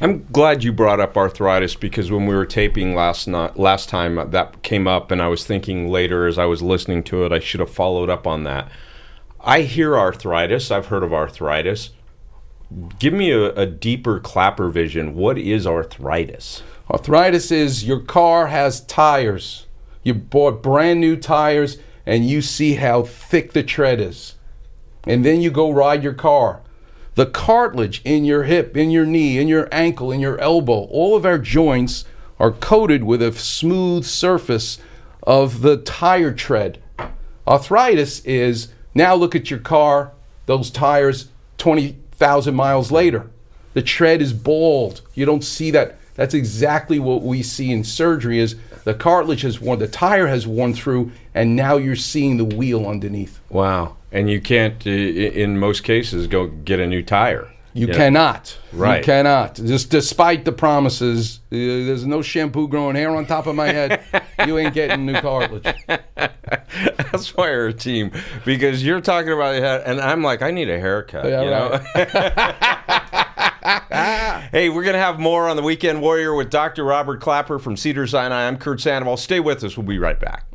I'm glad you brought up arthritis because when we were taping last night, last time uh, that came up, and I was thinking later as I was listening to it, I should have followed up on that. I hear arthritis. I've heard of arthritis. Give me a, a deeper KlapperVision. What is arthritis? Arthritis is your car has tires. You bought brand new tires and you see how thick the tread is. And then you go ride your car. The cartilage in your hip, in your knee, in your ankle, in your elbow, all of our joints are coated with a smooth surface of the tire tread. Arthritis is now look at your car, those tires 20,000 miles later. The tread is bald. You don't see that. That's exactly what we see in surgery is the cartilage has worn, the tire has worn through, and now you're seeing the wheel underneath. Wow. And you can't, uh, in most cases, go get a new tire. You Yeah. cannot. Right. You cannot. Just despite the promises, uh, there's no shampoo growing hair on top of my head. you ain't getting new cartilage. That's why we're a team because you're talking about it, and I'm like, I need a haircut. Yeah, you know? hey, we're gonna have more on the Weekend Warrior with Dr. Robert Klapper from Cedar Sinai. I'm Kurt Sandoval. Stay with us. We'll be right back.